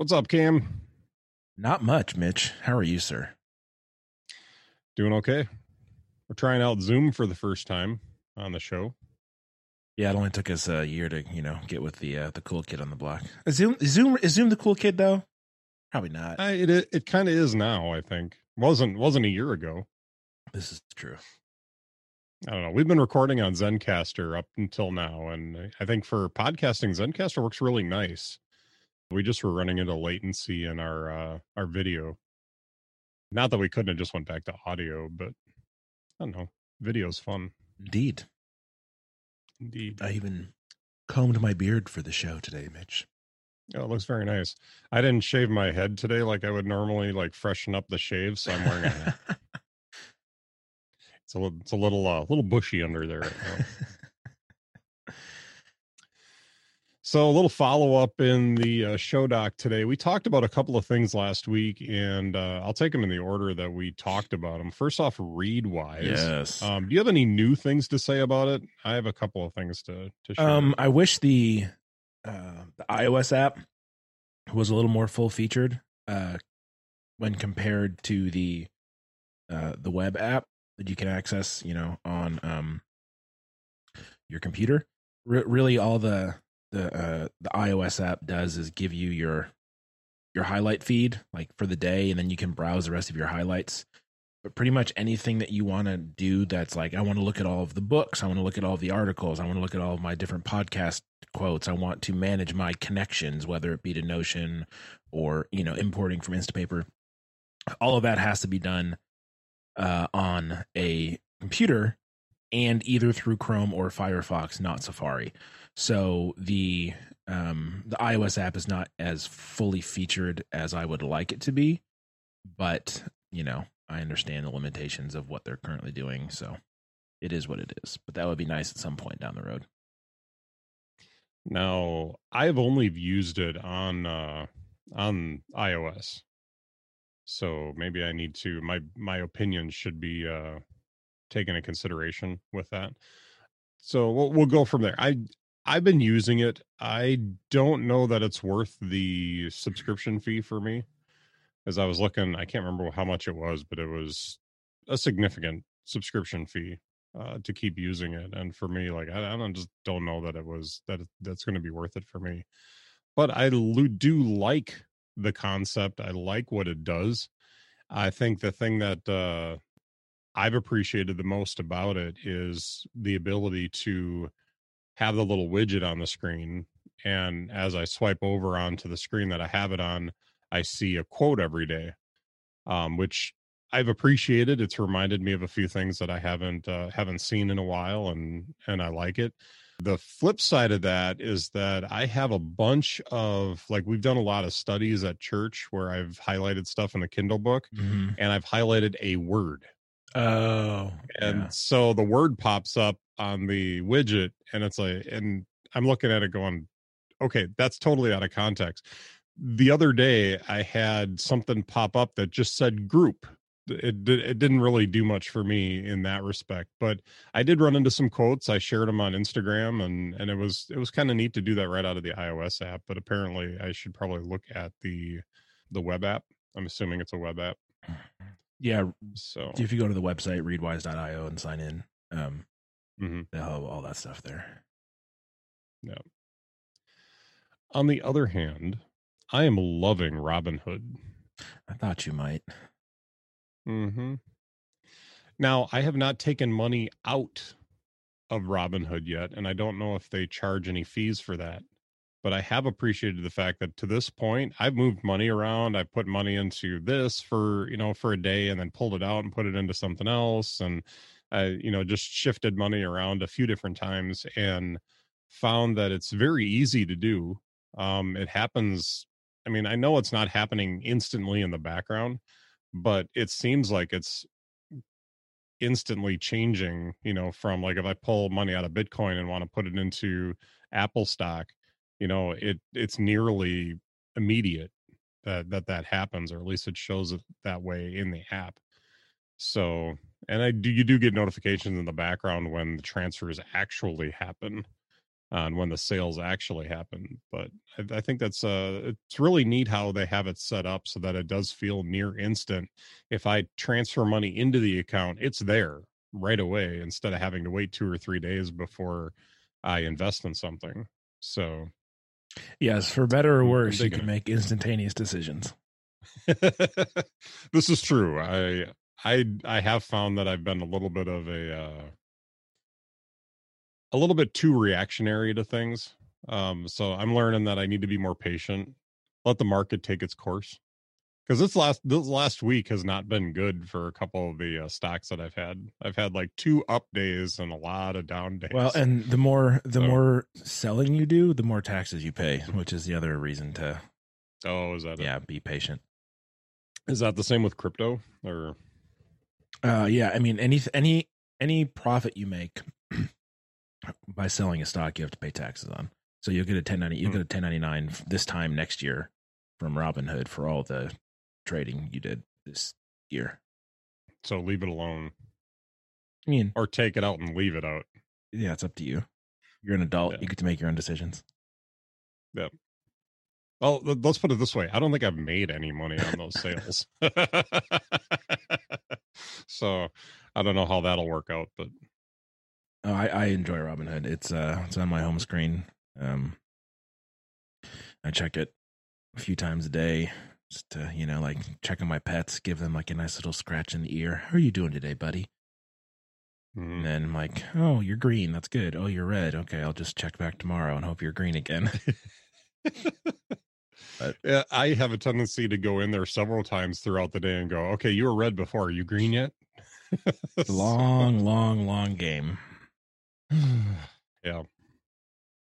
What's up, Cam? Not much, Mitch. How are you, sir? Doing okay. We're trying out Zoom for the first time on the show. Yeah, it only took us a year to, you know, get with the uh, the cool kid on the block. Is Zoom is Zoom is Zoom the cool kid though? Probably not. I, it it, it kind of is now. I think wasn't wasn't a year ago. This is true. I don't know. We've been recording on Zencastr up until now, and I think for podcasting, Zencastr works really nice. We just were running into latency in our uh, our video. Not that we couldn't have just went back to audio, but I don't know. Video's fun. Indeed. Indeed. I even combed my beard for the show today, Mitch. Oh, it looks very nice. I didn't shave my head today like I would normally, like freshen up the shave. So I'm wearing a. it's a little, it's a little, uh, little bushy under there. Right so a little follow up in the uh, show doc today. We talked about a couple of things last week, and uh, I'll take them in the order that we talked about them. First off, Readwise. Yes. Um, do you have any new things to say about it? I have a couple of things to to share. Um, I wish the uh, the iOS app was a little more full featured uh, when compared to the uh, the web app that you can access, you know, on um, your computer. Re- really, all the the uh, the iOS app does is give you your your highlight feed like for the day, and then you can browse the rest of your highlights. But pretty much anything that you want to do that's like, I want to look at all of the books, I want to look at all of the articles, I want to look at all of my different podcast quotes, I want to manage my connections, whether it be to Notion or you know importing from Instapaper. All of that has to be done uh, on a computer and either through Chrome or Firefox, not Safari. So the um, the iOS app is not as fully featured as I would like it to be, but you know I understand the limitations of what they're currently doing. So it is what it is. But that would be nice at some point down the road. Now, I've only used it on uh on iOS. So maybe I need to my my opinion should be uh taken into consideration with that. So we'll we'll go from there. I I've been using it. I don't know that it's worth the subscription fee for me. As I was looking, I can't remember how much it was, but it was a significant subscription fee uh, to keep using it. And for me, like I, I don't just don't know that it was that that's going to be worth it for me. But I do like the concept. I like what it does. I think the thing that uh, I've appreciated the most about it is the ability to have the little widget on the screen. And as I swipe over onto the screen that I have it on, I see a quote every day, um, which I've appreciated. It's reminded me of a few things that I haven't uh, haven't seen in a while, and and I like it. The flip side of that is that I have a bunch of like we've done a lot of studies at church where I've highlighted stuff in the Kindle book, Mm-hmm. and I've highlighted a word Oh, and yeah. so the word pops up on the widget and it's like and i'm looking at it going okay that's totally out of context. The other day i had something pop up that just said group. It, it didn't really do much for me in that respect but i did run into some quotes. I shared them on instagram and and it was it was kind of neat to do that right out of the ios app but apparently i should probably look at the the web app. I'm assuming it's a web app mm-hmm. Yeah. so If you go to the website readwise.io and sign in, um, mhm. they'll have all that stuff there. Yeah. On the other hand, I am loving Robinhood. I thought you might. Mm-hmm. Now, I have not taken money out of Robinhood yet, and I don't know if they charge any fees for that. But I have appreciated the fact that to this point, I've moved money around. I put money into this for you know for a day, and then pulled it out and put it into something else, and I you know just shifted money around a few different times, and found that it's very easy to do. Um, it happens. I mean, I know it's not happening instantly in the background, but it seems like it's instantly changing you know from like if i pull money out of bitcoin and want to put it into apple stock you know it it's nearly immediate that that that happens or at least it shows it that way in the app so and i do you do get notifications in the background when the transfers actually happen on when the sales actually happen. But I, I, think that's uh it's really neat how they have it set up so that it does feel near instant. If I transfer money into the account, it's there right away instead of having to wait two or three days before I invest in something. So Yes, for better or worse, you can make instantaneous decisions. this is true. I I I have found that I've been a little bit of a uh a little bit too reactionary to things. Um, so I'm learning that I need to be more patient, let the market take its course. Because this last this last week has not been good for a couple of the uh, stocks that I've had. I've had like two up days and a lot of down days. Well, and the more the so, more selling you do, the more taxes you pay, which is the other reason to. Oh, is that? Yeah, it? be patient. Is that the same with crypto or? Uh, yeah. I mean, any any any profit you make by selling a stock, you have to pay taxes on. So you'll get a 1090, you'll get a 1099 this time next year from Robinhood for all the trading you did this year. So leave it alone. I mean, or take it out and leave it out. Yeah, it's up to you. You're an adult. Yeah. You get to make your own decisions. Yep. Well, let's put it this way. I don't think I've made any money on those sales. so I don't know how that'll work out, but Oh, I, I enjoy Robinhood. It's uh it's on my home screen. Um I check it a few times a day just to, you know, like check on my pets, give them like a nice little scratch in the ear. How are you doing today, buddy? Mm. And then I'm like, oh, you're green. That's good. Oh, you're red. Okay, I'll just check back tomorrow and hope you're green again. but, yeah, I have a tendency to go in there several times throughout the day and go, okay, you were red before. Are you green yet? long, long, long game. yeah.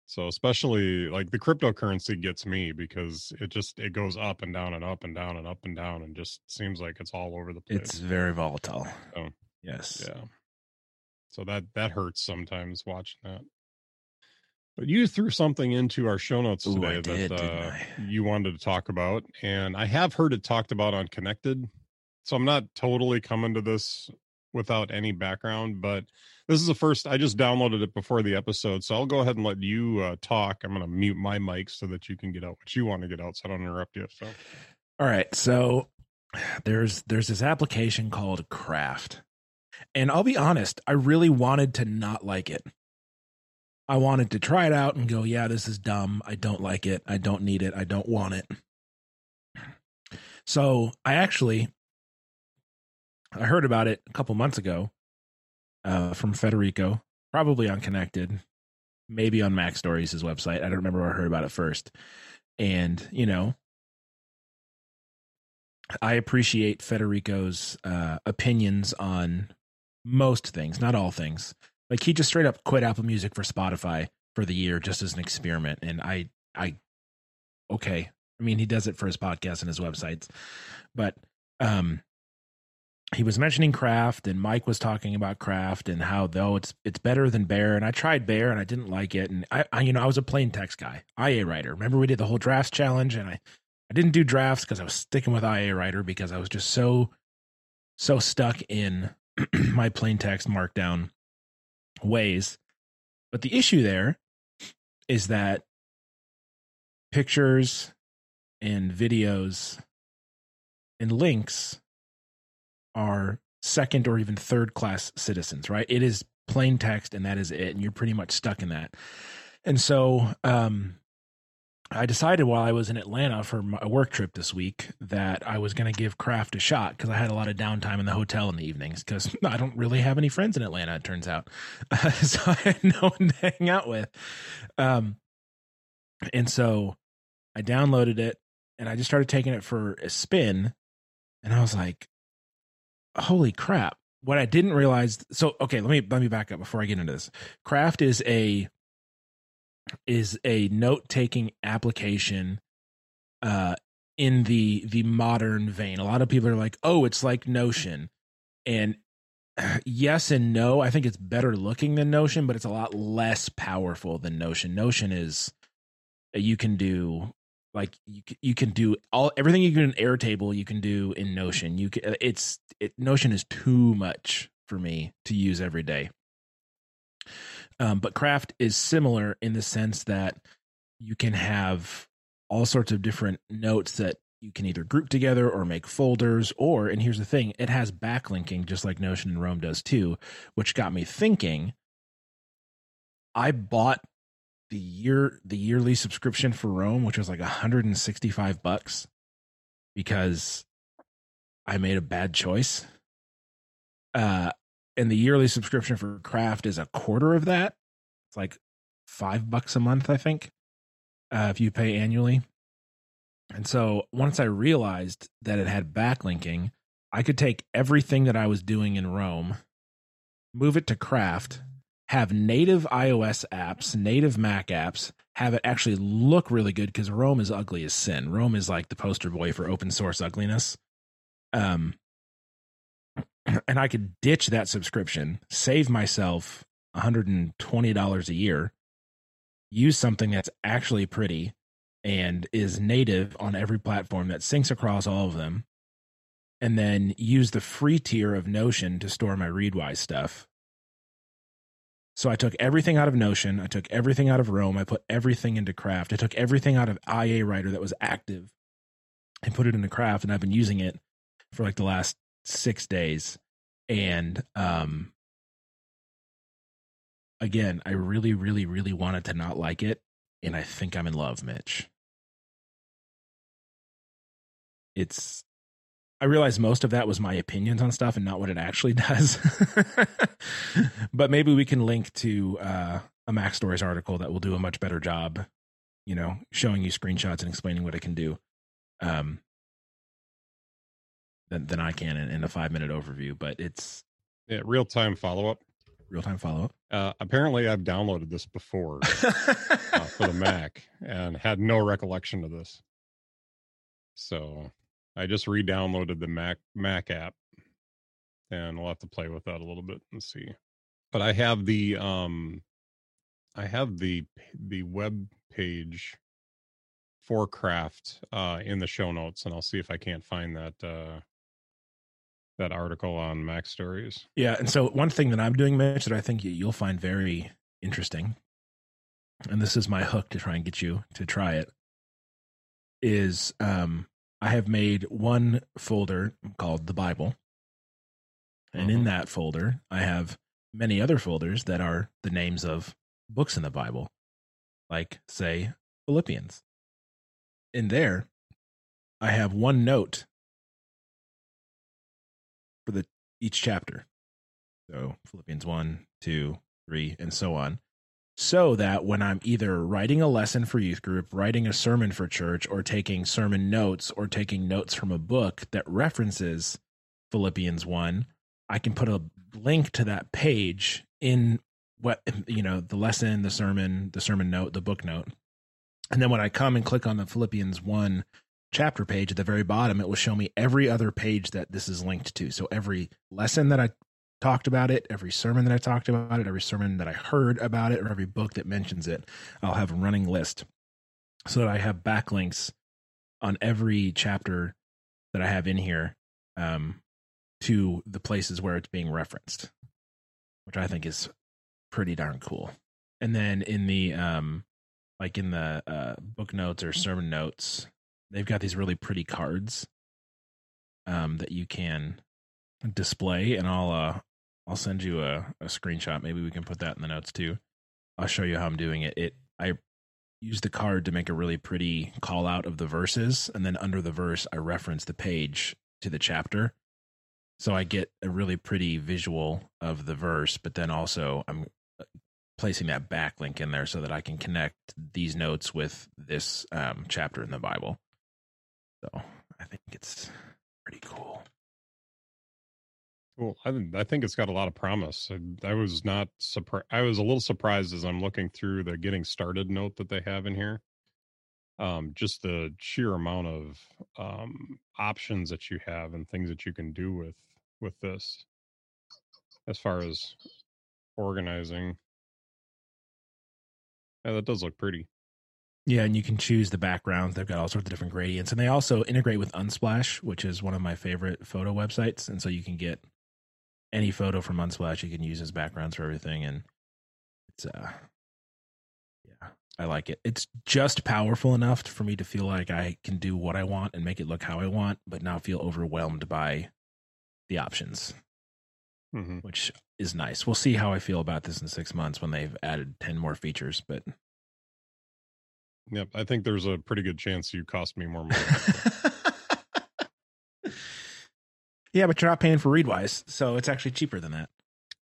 So especially like the cryptocurrency gets me because it just it goes up and down and up and down and up and down and just seems like it's all over the place. It's very volatile. So, yes. Yeah. So that that hurts sometimes watching that. But you threw something into our show notes today Ooh, that did, uh, you wanted to talk about, and I have heard it talked about on Connected. So I'm not totally coming to this without any background, but this is the first. I just downloaded it before the episode, so I'll go ahead and let you uh, talk. I'm going to mute my mic so that you can get out what you want to get out, so I don't interrupt you. So, all right. So there's there's this application called Craft, and I'll be honest, I really wanted to not like it. I wanted to try it out and go, yeah, this is dumb. I don't like it. I don't need it. I don't want it. So I actually I heard about it a couple months ago uh, from Federico, probably on Connected, maybe on MacStories' website. I don't remember where I heard about it first. And, you know, I appreciate Federico's uh, opinions on most things, not all things. Like he just straight up quit Apple Music for Spotify for the year just as an experiment. And I, I, okay. I mean, he does it for his podcast and his websites, but um, he was mentioning craft and mike was talking about craft and how though it's it's better than bear. And i tried bear and i didn't like it. And i, I you know i was a plain text guy ia writer. Remember we did the whole drafts challenge? And i i didn't do drafts because i was sticking with ia writer because i was just so so stuck in my plain text markdown ways. But the issue there is that pictures and videos and links are second or even third class citizens, right? It is plain text and that is it. And you're pretty much stuck in that. And so, um, I decided while I was in Atlanta for a work trip this week that I was going to give craft a shot because I had a lot of downtime in the hotel in the evenings because I don't really have any friends in Atlanta, it turns out. So I had no one to hang out with. Um, and so I downloaded it and I just started taking it for a spin. And I was like, holy crap. What i didn't realize so okay let me let me back up before i get into this. Craft is a is a note taking application uh in the the modern vein. A lot of people are like oh it's like notion. And yes and no. I think it's better looking than notion but it's a lot less powerful than notion. Notion is you can do like you you can do all everything you can in Airtable you can do in Notion. You can it's it Notion is too much for me to use every day. Um, but Craft is similar in the sense that you can have all sorts of different notes that you can either group together or make folders or and here's the thing it has backlinking just like notion and roam does too which got me thinking i bought the year the yearly subscription for Roam, which was like 165 bucks because i made a bad choice. Uh and the yearly subscription for craft is a quarter of that. It's like five bucks a month i think uh, if you pay annually. And so once I realized that it had backlinking, I could take everything that I was doing in Roam, move it to Craft, have native iOS apps, native Mac apps, have it actually look really good because Roam is ugly as sin. Roam is like the poster boy for open source ugliness. Um, and I could ditch that subscription, save myself $120 a year, use something that's actually pretty, and is native on every platform that syncs across all of them and then use the free tier of Notion to store my Readwise stuff. So I took everything out of Notion, I took everything out of Roam. I put everything into Craft. I took everything out of IA Writer that was active and put it into Craft and I've been using it for like the last 6 days and um again, I really really really wanted to not like it and I think I'm in love, Mitch. It's I realize most of that was my opinions on stuff and not what it actually does. but maybe we can link to uh, a MacStories article that will do a much better job, you know, showing you screenshots and explaining what it can do. Um, than, than I can in, in a five minute overview, but it's yeah, real time follow up real time follow up? Uh, apparently, I've downloaded this before uh, for the Mac and had no recollection of this. So I just re-downloaded the Mac Mac app, and we'll have to play with that a little bit and see. But I have the um, I have the the web page for craft uh in the show notes and I'll see if I can't find that uh that article on Mac stories. Yeah, and so one thing that I'm doing, Mitch, that I think you'll find very interesting, and this is my hook to try and get you to try it, is um, I have made one folder called the Bible, and in uh-huh. that folder I have many other folders that are the names of books in the Bible, like say Philippians. In there, I have one note for the each chapter. So Philippians 1, 2, 3, and so on. So that when I'm either writing a lesson for youth group, writing a sermon for church, or taking sermon notes, or taking notes from a book that references Philippians 1, I can put a link to that page in what, you know, the lesson, the sermon, the sermon note, the book note. And then when I come and click on the Philippians 1 chapter page at the very bottom, it will show me every other page that this is linked to. So every lesson that I talked about it, every sermon that I talked about it, every sermon that I heard about it, or every book that mentions it, I'll have a running list so that I have backlinks on every chapter that I have in here um, to the places where it's being referenced, which I think is pretty darn cool. And then in the um, like in the uh, book notes or sermon notes, they've got these really pretty cards um, that you can display, and I'll uh, I'll send you a, a screenshot. Maybe we can put that in the notes too. I'll show you how I'm doing it. It I use the card to make a really pretty call out of the verses, and then under the verse, I reference the page to the chapter. So I get a really pretty visual of the verse, but then also I'm uh, placing that backlink in there so that I can connect these notes with this um, chapter in the Bible. So I think it's pretty cool. Cool. I, I think it's got a lot of promise. I, I was not surprised. I was a little surprised as I'm looking through the getting started note that they have in here. Um, just the sheer amount of um, options that you have and things that you can do with with this, as far as organizing. Yeah, that does look pretty. Yeah, and you can choose the backgrounds. They've got all sorts of different gradients, and they also integrate with Unsplash, which is one of my favorite photo websites. And so you can get any photo from Unsplash you can use as backgrounds for everything, and it's uh yeah, I like it. It's just powerful enough for me to feel like I can do what I want and make it look how I want, but not feel overwhelmed by the options, hmm which is nice. We'll see how I feel about this in six months when they've added ten more features. But Yep. I think there's a pretty good chance you cost me more money. yeah, but you're not paying for Readwise, so it's actually cheaper than that.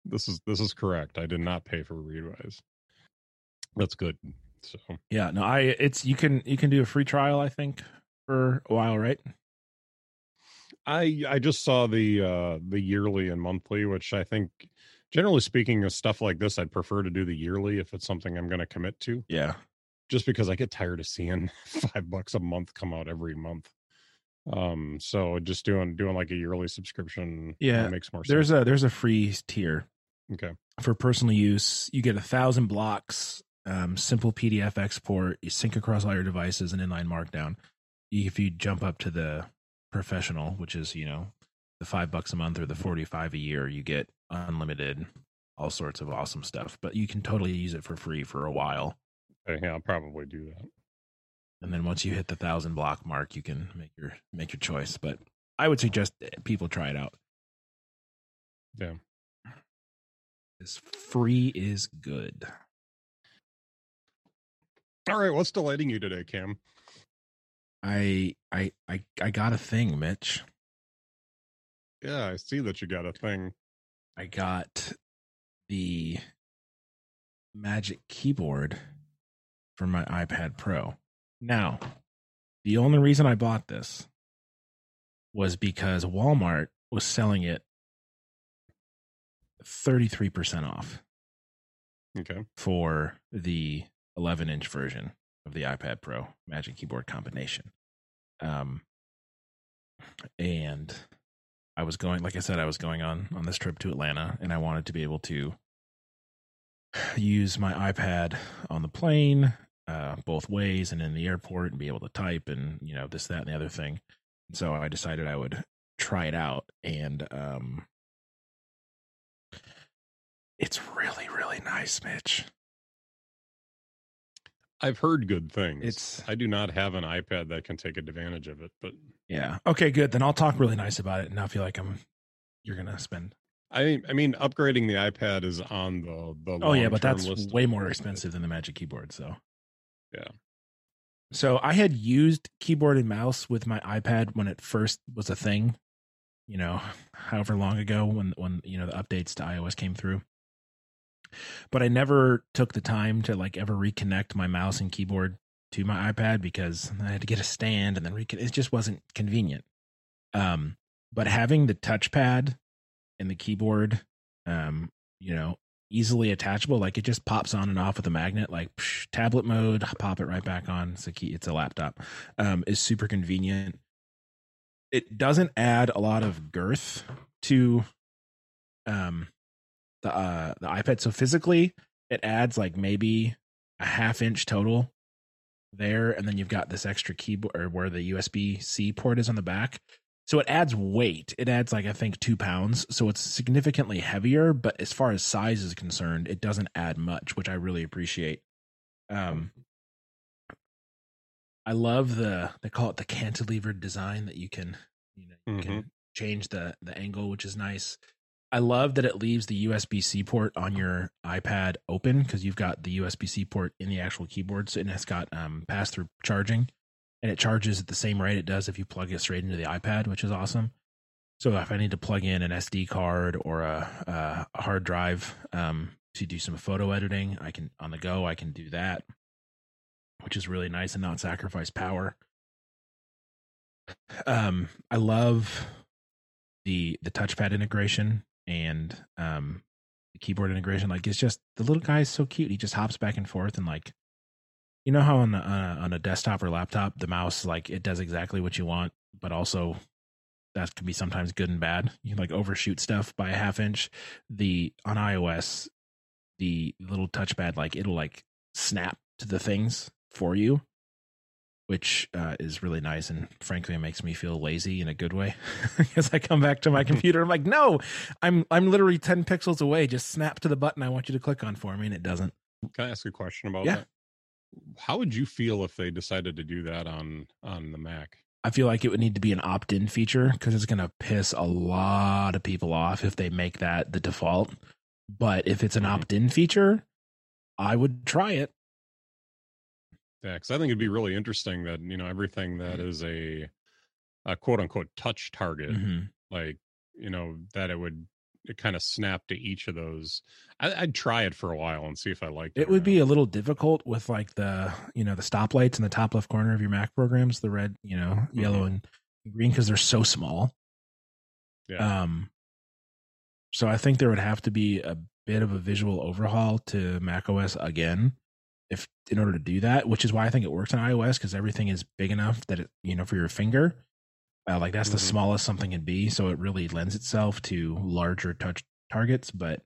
this is this is correct. I did not pay for Readwise. That's good. So Yeah, no, I it's you can you can do a free trial, I think, for a while, right? I I just saw the uh the yearly and monthly, which I think generally speaking of stuff like this, I'd prefer to do the yearly if it's something I'm gonna commit to. Yeah. Just because I get tired of seeing five bucks a month come out every month. Um so just doing doing like a yearly subscription Yeah, makes more There's sense. a there's a free tier okay. for personal use. You get a thousand blocks, um, simple PDF export. You sync across all your devices and inline markdown. If you jump up to the professional, which is you know the five bucks a month or the forty five a year, you get unlimited, all sorts of awesome stuff. But you can totally use it for free for a while. Yeah, I'll probably do that. And then once you hit the thousand block mark, you can make your make your choice. But I would suggest people try it out. Yeah. This free is good. All right, what's delighting you today, Cam? I I I I got a thing, Mitch. Yeah, I see that you got a thing. I got the Magic Keyboard for my iPad Pro. Now, the only reason I bought this was because Walmart was selling it 33% off Okay. for the 11 inch version of the iPad Pro Magic Keyboard combination. Um, and I was going, like I said, I was going on on this trip to Atlanta, and I wanted to be able to use my iPad on the plane, uh, both ways, and in the airport, and be able to type and you know this, that, and the other thing. So I decided I would try it out, and um, it's really, really nice, Mitch. I've heard good things. It's I do not have an iPad that can take advantage of it, but yeah. Okay, good. Then I'll talk really nice about it, and I feel like I'm. You're gonna spend. I I mean upgrading the iPad is on the the Oh yeah, but that's list. way more expensive than the Magic Keyboard. So Yeah. So I had used keyboard and mouse with my iPad when it first was a thing. You know, however long ago when when you know the updates to iOS came through. But I never took the time to like ever reconnect my mouse and keyboard to my iPad because I had to get a stand and then recon- it just wasn't convenient. Um, but having the touchpad and the keyboard, um, you know, easily attachable, like it just pops on and off with a magnet, like psh, tablet mode, pop it right back on. It's a key, it's a laptop. Um, is super convenient. It doesn't add a lot of girth to um the uh the iPad. So physically, it adds like maybe a half inch total there, and then you've got this extra keyboard or where the USB C port is on the back. So it adds weight. It adds like I think two pounds. So it's significantly heavier, but as far as size is concerned, it doesn't add much, which I really appreciate. Um I love the they call it the cantilever design that you can you know you can change the the angle, which is nice. I love that it leaves the USB C port on your iPad open because you've got the USB C port in the actual keyboard, so and it's got um, pass through charging, and it charges at the same rate it does if you plug it straight into the iPad, which is awesome. So if I need to plug in an SD card or a, a hard drive um, to do some photo editing, I can on the go. I can do that, which is really nice and not sacrifice power. Um, I love the the touchpad integration and um the keyboard integration. Like it's just the little guy is so cute. He just hops back and forth and like you know how on a, on a on a desktop or laptop the mouse like it does exactly what you want, but also that can be sometimes good and bad. You can like overshoot stuff by a half inch. The on iOS, the little touchpad like it'll like snap to the things for you. which uh, is really nice and frankly it makes me feel lazy in a good way because I come back to my computer I'm like no I'm I'm literally 10 pixels away just snap to the button I want you to click on for me and it doesn't Can I ask a question about Yeah. that? How would you feel if they decided to do that on on the Mac? I feel like it would need to be an opt-in feature because it's going to piss a lot of people off if they make that the default but if it's an Mhm. opt-in feature I would try it Yeah, because I think it'd be really interesting that you know everything that is a, a quote unquote touch target, Mhm. like you know that it would kind of snap to each of those. I, I'd try it for a while and see if I liked it. It would be a little difficult with like the you know the stoplights in the top left corner of your Mac programs, the red, you know, yellow and green because they're so small. yeah. Um, so I think there would have to be a bit of a visual overhaul to Mac OS again, if in order to do that. Which is why I think it works on iOS because everything is big enough that it you know for your finger, uh, like that's the Mhm. smallest something can be. So it really lends itself to larger touch targets. But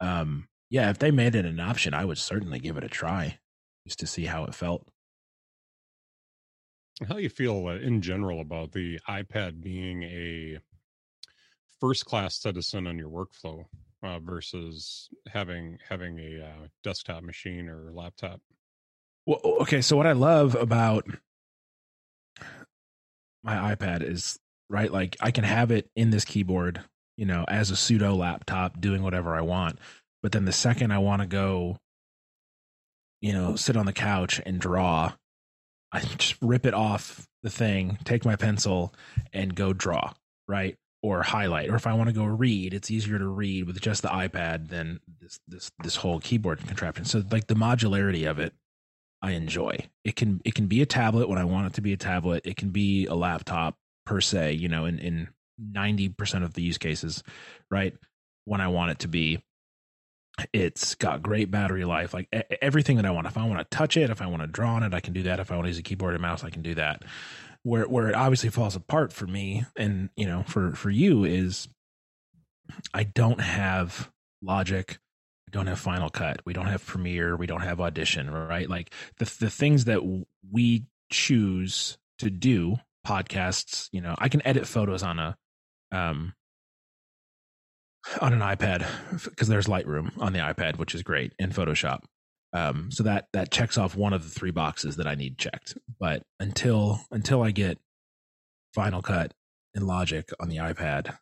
um, yeah, if they made it an option, I would certainly give it a try just to see how it felt. How do you feel uh, in general about the iPad being a first class citizen on your workflow uh, versus having having a uh, desktop machine or laptop? Well, okay. So what I love about my iPad is right, like I can have it in this keyboard, you know, as a pseudo laptop, doing whatever I want. But then the second I want to go, you know, sit on the couch and draw, I just rip it off the thing, take my pencil, and go draw, right? Or highlight. Or if I want to go read, it's easier to read with just the iPad than this this this whole keyboard contraption. So like the modularity of it I enjoy. It can it can be a tablet when I want it to be a tablet. It can be a laptop per se, you know, in in 90% of the use cases, right? When I want it to be. It's got great battery life, like everything that I want. If I want to touch it, if I want to draw on it, I can do that. If I want to use a keyboard and mouse, I can do that. Where where it obviously falls apart for me and, you know, for for you is I don't have Logic don't have Final Cut, we don't have Premiere, we don't have Audition, right? Like the the things that we choose to do, podcasts, you know, I can edit photos on a um on an iPad because there's Lightroom on the iPad, which is great, and Photoshop. Um, so that that checks off one of the three boxes that I need checked. But until until I get Final Cut and Logic on the iPad,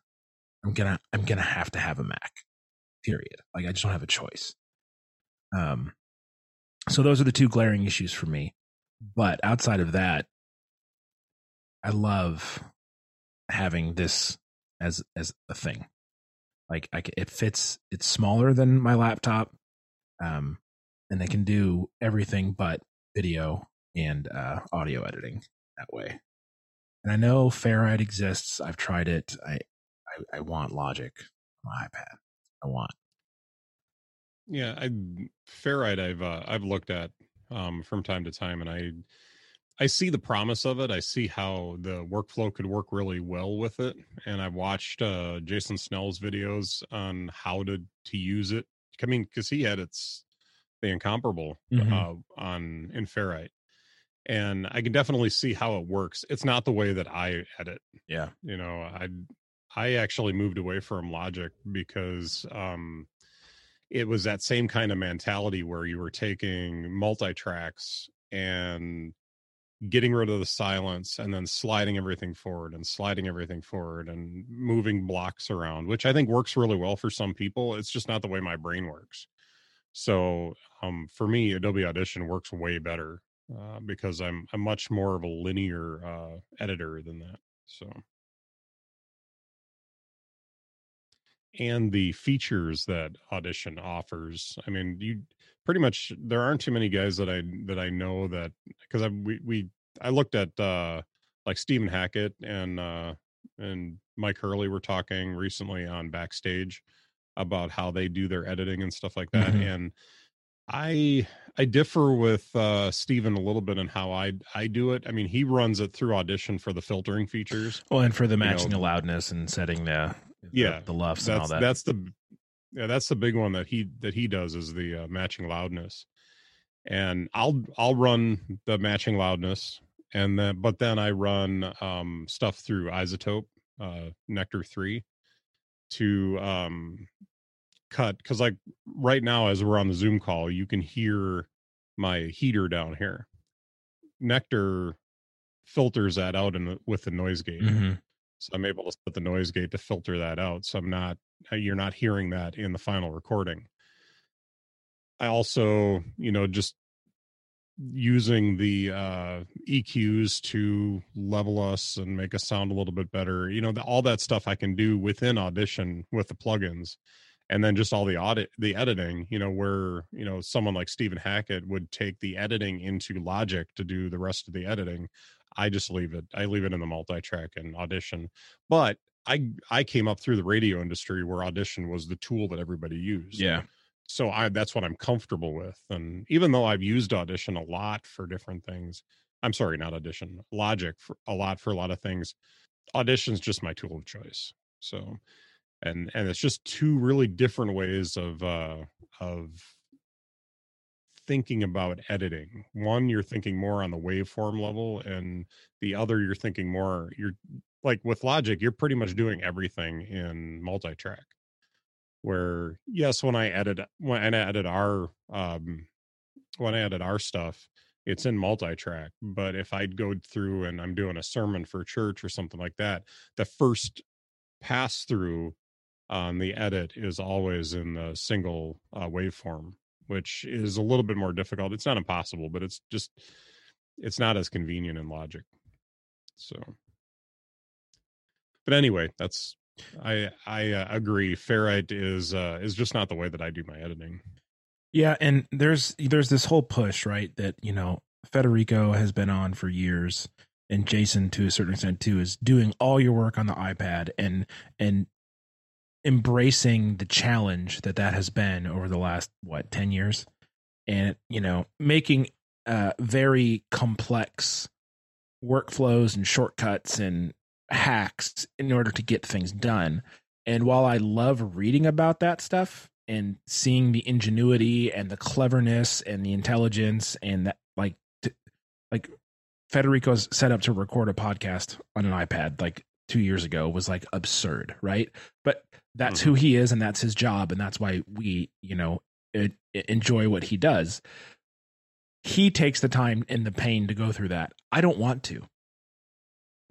I'm gonna I'm gonna have to have a Mac period. Like I just don't have a choice. Um, so those are the two glaring issues for me. But outside of that, I love having this as as a thing. Like I, it fits. It's smaller than my laptop, um, and they can do everything but video and uh, audio editing that way. And I know Ferrite exists. I've tried it. I I, I want Logic on my iPad. I want. Yeah, I ferrite I've uh, I've looked at um, from time to time, and I I see the promise of it. I see how the workflow could work really well with it, and I've watched uh, Jason Snell's videos on how to to use it. I mean, because he edits the incomparable Mhm. uh, on in ferrite, and I can definitely see how it works. It's not the way that I edit Yeah. you know i i actually moved away from logic because um it was that same kind of mentality where you were taking multi-tracks and getting rid of the silence and then sliding everything forward and sliding everything forward and moving blocks around which i think works really well for some people it's just not the way my brain works. So um for me adobe audition works way better uh, because i'm i'm much more of a linear uh editor than that so and the features that audition offers i mean you pretty much there aren't too many guys that i that i know that because i we, we i looked at uh like stephen hackett and uh and mike hurley were talking recently on backstage about how they do their editing and stuff like that Mhm. and i i differ with uh stephen a little bit in how i i do it i mean he runs it through audition for the filtering features Well, and for the know, matching the loudness and setting the Yeah, the, the LUFS and all that's that. that's the yeah that's the big one that he that he does is the uh, matching loudness and i'll i'll run the matching loudness and then but then I run um, stuff through iZotope uh, Nectar three to um, cut because like right now as we're on the Zoom call, you can hear my heater down here. Nectar filters that out in the, with the noise gate. Mhm. So I'm able to set the noise gate to filter that out. So I'm not uh, you're not hearing that in the final recording. I also, you know, just using the uh EQs to level us and make us sound a little bit better. You know, the, all that stuff I can do within Audition with the plugins. And then just all the audit the editing, you know, where, you know, someone like Stephen Hackett would take the editing into Logic to do the rest of the editing. I just leave it. I leave it in the multi-track and Audition. But I I came up through the radio industry where Audition was the tool that everybody used Yeah. so i that's what i'm comfortable with and even though i've used audition a lot for different things i'm sorry not audition logic for a lot for a lot of things audition's just my tool of choice so and and it's just two really different ways of uh of thinking about editing. One you're thinking more on the waveform level and the other you're thinking more you're like with logic you're pretty much doing everything in multi-track. Where yes when i edit when i edit our um when i edit our stuff it's in multi-track but if i'd go through and i'm doing a sermon for church or something like that the first pass through on the edit is always in the single uh, waveform which is a little bit more difficult. It's not impossible but it's just it's not as convenient in logic. So. But anyway that's i i uh, agree. Ferrite is uh is just not the way that i do my editing. Yeah, and there's there's this whole push, right? That you know Federico has been on for years, and Jason to a certain extent too is doing all your work on the iPad and and embracing the challenge that that has been over the last what ten years, and you know making uh very complex workflows and shortcuts and hacks in order to get things done. And while I love reading about that stuff and seeing the ingenuity and the cleverness and the intelligence and that like t- like Federico's set up to record a podcast on an iPad like 2 years ago was like absurd, right? But that's who he is and that's his job and that's why we, you know, enjoy what he does. He takes the time and the pain to go through that. I don't want to.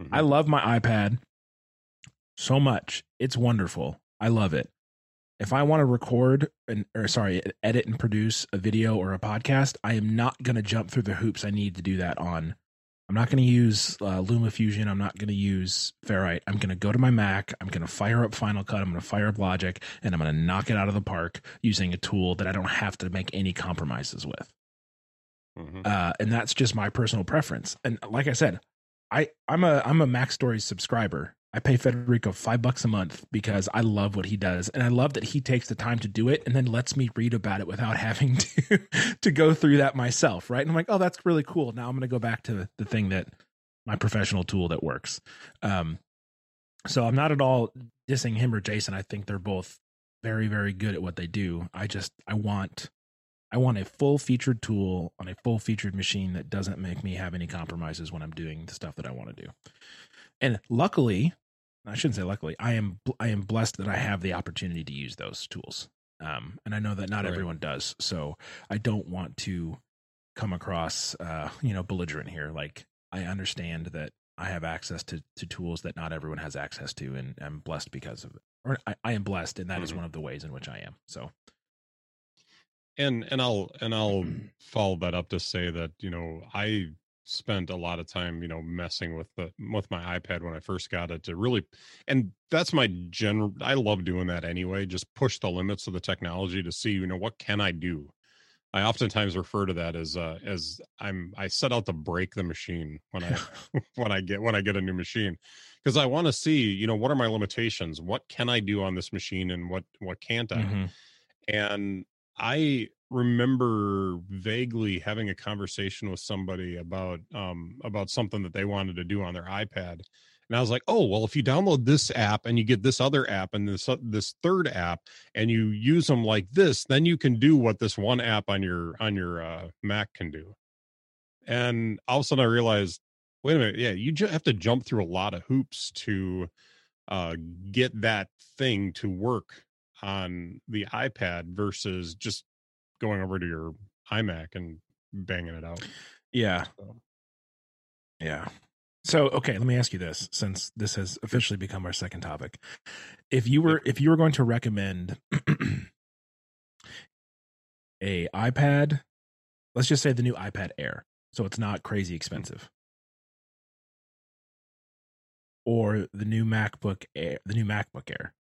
Mhm. I love my iPad so much. It's wonderful. I love it. If I want to record and or sorry, edit and produce a video or a podcast, I am not going to jump through the hoops I need to do that on. I'm not going to use uh, LumaFusion. I'm not going to use Ferrite. I'm going to go to my Mac. I'm going to fire up Final Cut. I'm going to fire up Logic, and I'm going to knock it out of the park using a tool that I don't have to make any compromises with Mhm. uh, and that's just my personal preference. And like I said, I I'm a I'm a Mac Stories subscriber. I pay Federico five bucks a month because I love what he does, and I love that he takes the time to do it and then lets me read about it without having to to go through that myself. Right? And I'm like, oh, that's really cool. Now I'm going to go back to the thing that my professional tool that works. Um, so I'm not at all dissing him or Jason. I think they're both very very good at what they do. I just I want I want a full featured tool on a full featured machine that doesn't make me have any compromises when I'm doing the stuff that I want to do. And luckily, I shouldn't say luckily, I am I am blessed that I have the opportunity to use those tools. Um, and I know that not Right. everyone does, so I don't want to come across uh, you know belligerent here. Like I understand that I have access to to tools that not everyone has access to, and I'm blessed because of it. Or I, I am blessed, and that is Mhm. one of the ways in which I am. So and and i'll and i'll follow that up to say that you know i spent a lot of time you know messing with the with my ipad when i first got it to really and that's my general i love doing that anyway just push the limits of the technology to see you know what can i do? I oftentimes refer to that as uh as i'm i set out to break the machine when i when i get when i get a new machine because i want to see you know what are my limitations? What can i do on this machine and what what can't i? Mhm. and I remember vaguely having a conversation with somebody about um about something that they wanted to do on their iPad. And I was like, "Oh, well if you download this app and you get this other app and this uh, this third app and you use them like this, then you can do what this one app on your on your uh Mac can do." And all of a sudden I realized wait a minute. Yeah, you just have to jump through a lot of hoops to uh, get that thing to work on the iPad versus just going over to your iMac and banging it out. Yeah. So, Yeah. So okay, let me ask you this since this has officially become our second topic. If you were if you were going to recommend a iPad, let's just say the new iPad Air, so it's not crazy mm-hmm. expensive. Or the new MacBook Air, the new MacBook Air.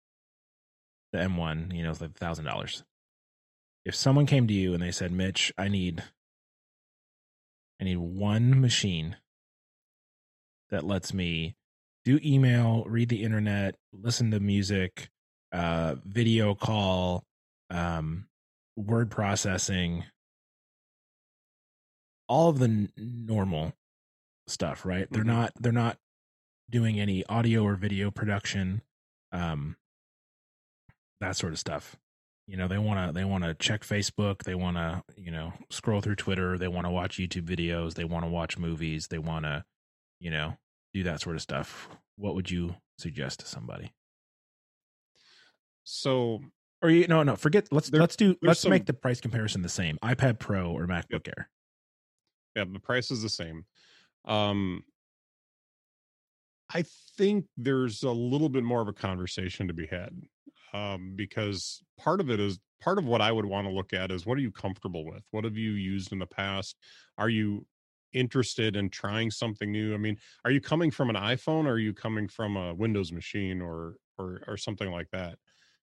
The M1, you know, it's like $1000. If someone came to you and they said, "Mitch, I need I need one machine that lets me do email, read the internet, listen to music, uh, video call, um, word processing, all of the n- normal stuff. Right? They're Mhm. not. They're not doing any audio or video production, um, that sort of stuff. You know, they want to they want to check Facebook, they want to, you know, scroll through Twitter, they want to watch YouTube videos, they want to watch movies, they want to, you know, do that sort of stuff. What would you suggest to somebody? so Or you no, no, forget let's There- let's do let's some- make the price comparison the same. iPad Pro or MacBook Air. yeah, the price is the same. Um, I think there's a little bit more of a conversation to be had um, because part of it is part of what I would want to look at is what are you comfortable with? What have you used in the past? Are you interested in trying something new? I mean, are you coming from an iPhone or are you coming from a Windows machine or or or something like that?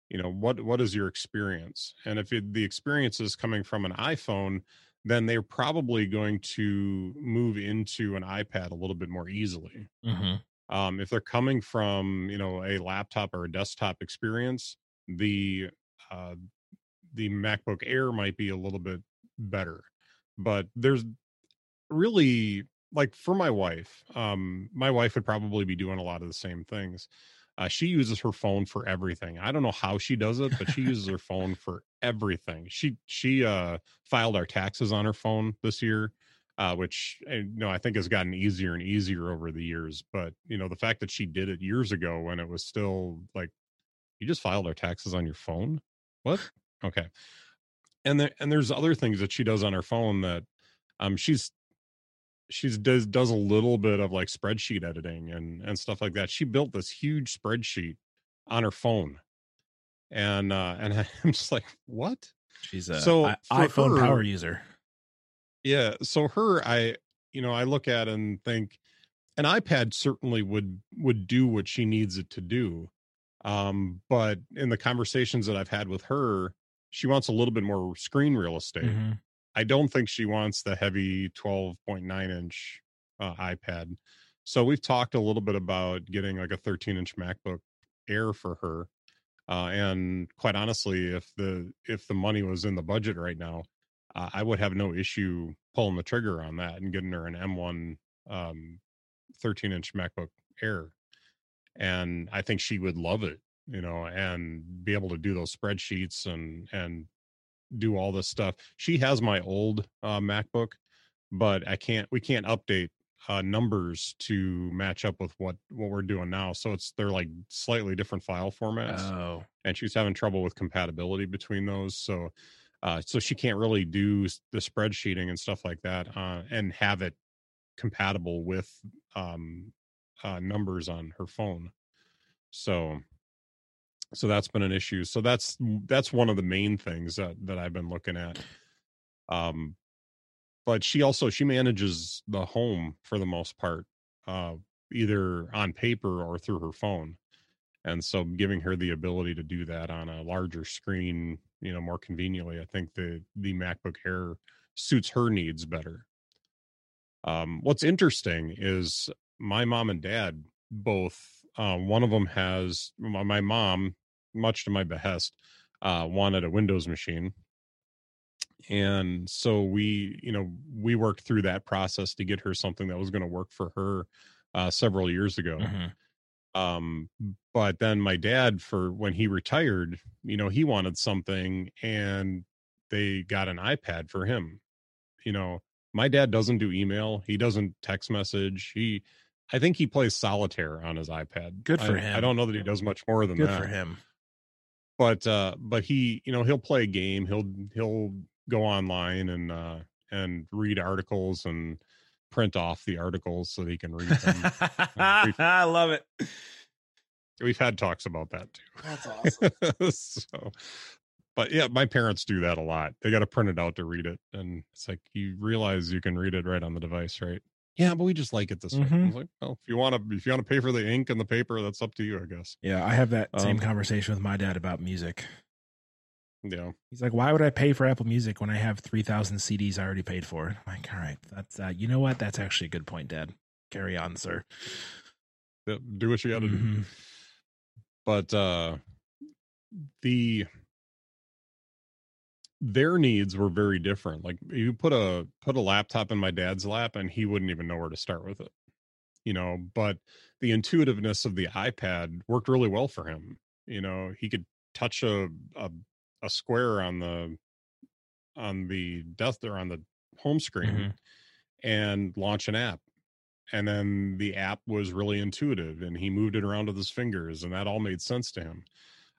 You know, what what is your experience? And if it, the experience is coming from an iPhone, then they're probably going to move into an iPad a little bit more easily. Mm-hmm. Um, if they're coming from you know a laptop or a desktop experience, the uh, the MacBook Air might be a little bit better. But there's really like for my wife, um, my wife would probably be doing a lot of the same things. Uh, she uses her phone for everything. I don't know how she does it, but she uses her phone for everything. She she uh, filed our taxes on her phone this year, uh, which uh, you know I think has gotten easier and easier over the years. But you know the fact that she did it years ago when it was still like you just filed our taxes on your phone. What? Okay. And there and there's other things that she does on her phone that um she's she's does does a little bit of like spreadsheet editing and and stuff like that. She built this huge spreadsheet on her phone. And uh and I'm just like, "What?" She's a So, I- iPhone her- power user. Yeah, so her I you know, I look at and think an iPad certainly would would do what she needs it to do. Um but in the conversations that I've had with her, she wants a little bit more screen real estate. Mhm. I don't think she wants the heavy 12.9 inch uh, iPad. So we've talked a little bit about getting like a 13 inch MacBook Air for her. Uh, and quite honestly, if the if the money was in the budget right now, uh, I would have no issue pulling the trigger on that and getting her an M1 um, 13 inch MacBook Air. And I think she would love it, you know, and be able to do those spreadsheets and and do all this stuff. She has my old uh, MacBook, but I can't. We can't update uh, numbers to match up with what what we're doing now. So it's they're like slightly different file formats, Oh, and she's having trouble with compatibility between those. So. Uh, so she can't really do the spreadsheeting and stuff like that uh, and have it compatible with um, uh, numbers on her phone. So so that's been an issue. So that's that's one of the main things that that i've been looking at. Um but she also she manages the home for the most part uh either on paper or through her phone. And so giving her the ability to do that on a larger screen you know more conveniently i think the the macbook air suits her needs better. Um what's interesting is my mom and dad both uh, one of them has my, mom much to my behest uh wanted a windows machine. And so we you know we worked through that process to get her something that was going to work for her uh several years ago. Mhm. Um but then my dad for when he retired you know he wanted something and they got an ipad for him you know My dad doesn't do email. He doesn't text message. He, I think he plays solitaire on his iPad. Good for I, him. I don't know that he does much more than Good that. for him. But uh, but he, you know, he'll play a game. He'll he'll go online and uh, and read articles and print off the articles so they can read them. I love it. We've had talks about that too. That's awesome. so, but yeah, my parents do that a lot. They got to print it out to read it, and it's like you realize you can read it right on the device, right? Yeah, but we just like it this way. I was like, well, if you want to, if you want to pay for the ink and the paper, that's up to you, I guess. Yeah, I have that same Um, conversation with my dad about music. Yeah, He's like, "Why would I pay for Apple Music when I have three thousand CDs I already paid for?" I'm like, "All right, that's uh, you know what? That's actually a good point, Dad. Carry on, sir." Yeah, do what you got to do. Mhm. But uh, the their needs were very different. Like you put a put a laptop in my dad's lap, and he wouldn't even know where to start with it. You know, but the intuitiveness of the iPad worked really well for him. You know, he could touch a a, a square on the on the death or on the home screen Mhm. and launch an app. And then the app was really intuitive and he moved it around with his fingers and that all made sense to him.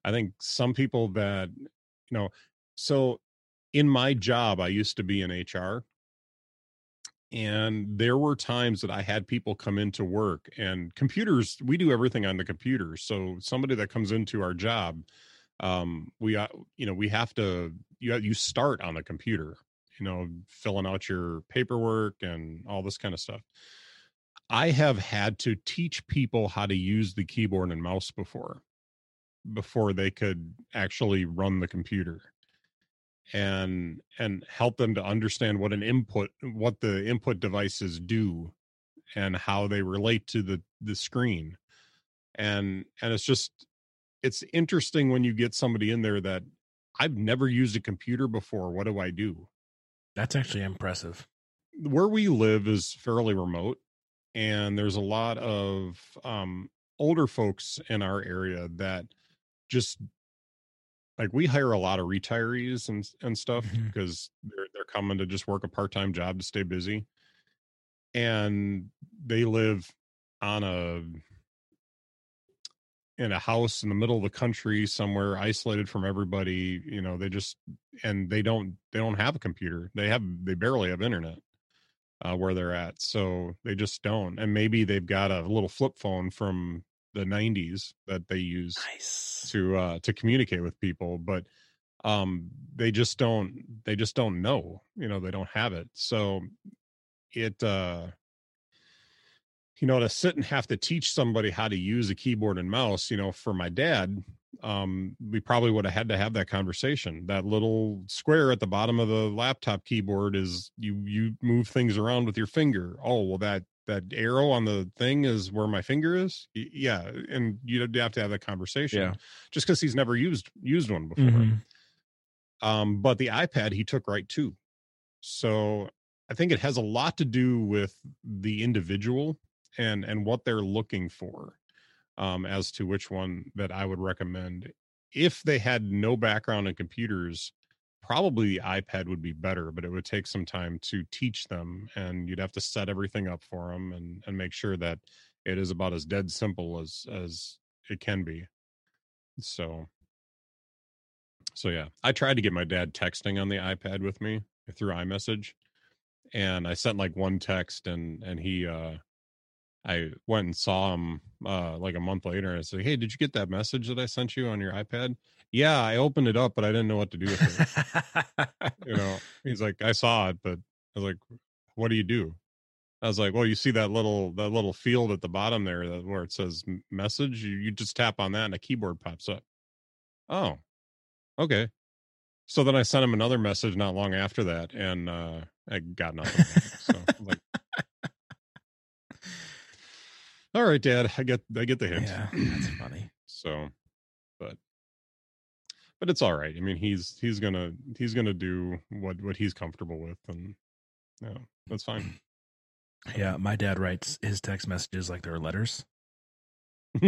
I think some people that, you know, so in my job, I used to be in HR and there were times that I had people come into work and computers, we do everything on the computer. So somebody that comes into our job, um, we, uh, you know, we have to, you, you start on the computer, you know, filling out your paperwork and all this kind of stuff. I have had to teach people how to use the keyboard and mouse before before they could actually run the computer and and help them to understand what an input what the input devices do and how they relate to the the screen and and it's just it's interesting when you get somebody in there that I've never used a computer before what do I do That's actually impressive. where we live is fairly remote and there's a lot of um older folks in our area that just like we hire a lot of retirees and and stuff Mhm. because they're they're coming to just work a part-time job to stay busy and they live on a in a house in the middle of the country somewhere isolated from everybody you know they just and they don't they don't have a computer they have they barely have internet uh, where they're at so they just don't and maybe they've got a little flip phone from the 90s that they use Nice. to uh to communicate with people but um they just don't they just don't know you know they don't have it so it uh you know to sit and have to teach somebody how to use a keyboard and mouse you know for my dad um we probably would have had to have that conversation. That little square at the bottom of the laptop keyboard is you you move things around with your finger. Oh well that that arrow on the thing is where my finger is? Yeah and you'd have to have that conversation Yeah. just because he's never used used one before. Mhm. um but the ipad he took right too so i think it has a lot to do with the individual and and what they're looking for um as to which one that i would recommend. If they had no background in computers probably the ipad would be better but it would take some time to teach them and you'd have to set everything up for them and and make sure that it is about as dead simple as as it can be. So so yeah i tried to get my dad texting on the ipad with me through imessage and i sent like one text and and he uh i went and saw him uh like a month later and i said hey did you get that message that i sent you on your ipad? Yeah i opened it up but i didn't know what to do with it. You know he's like i saw it but i was like what do you do? I was like well you see that little that little field at the bottom there that where it says message? You, you just tap on that and a keyboard pops up. Oh okay. So then i sent him another message not long after that and uh i got nothing back. so I'm like all right dad i get i get the hint yeah, that's funny. so but but it's all right i mean he's he's gonna he's gonna do what what he's comfortable with and yeah that's fine Yeah, my dad writes his text messages like they're letters.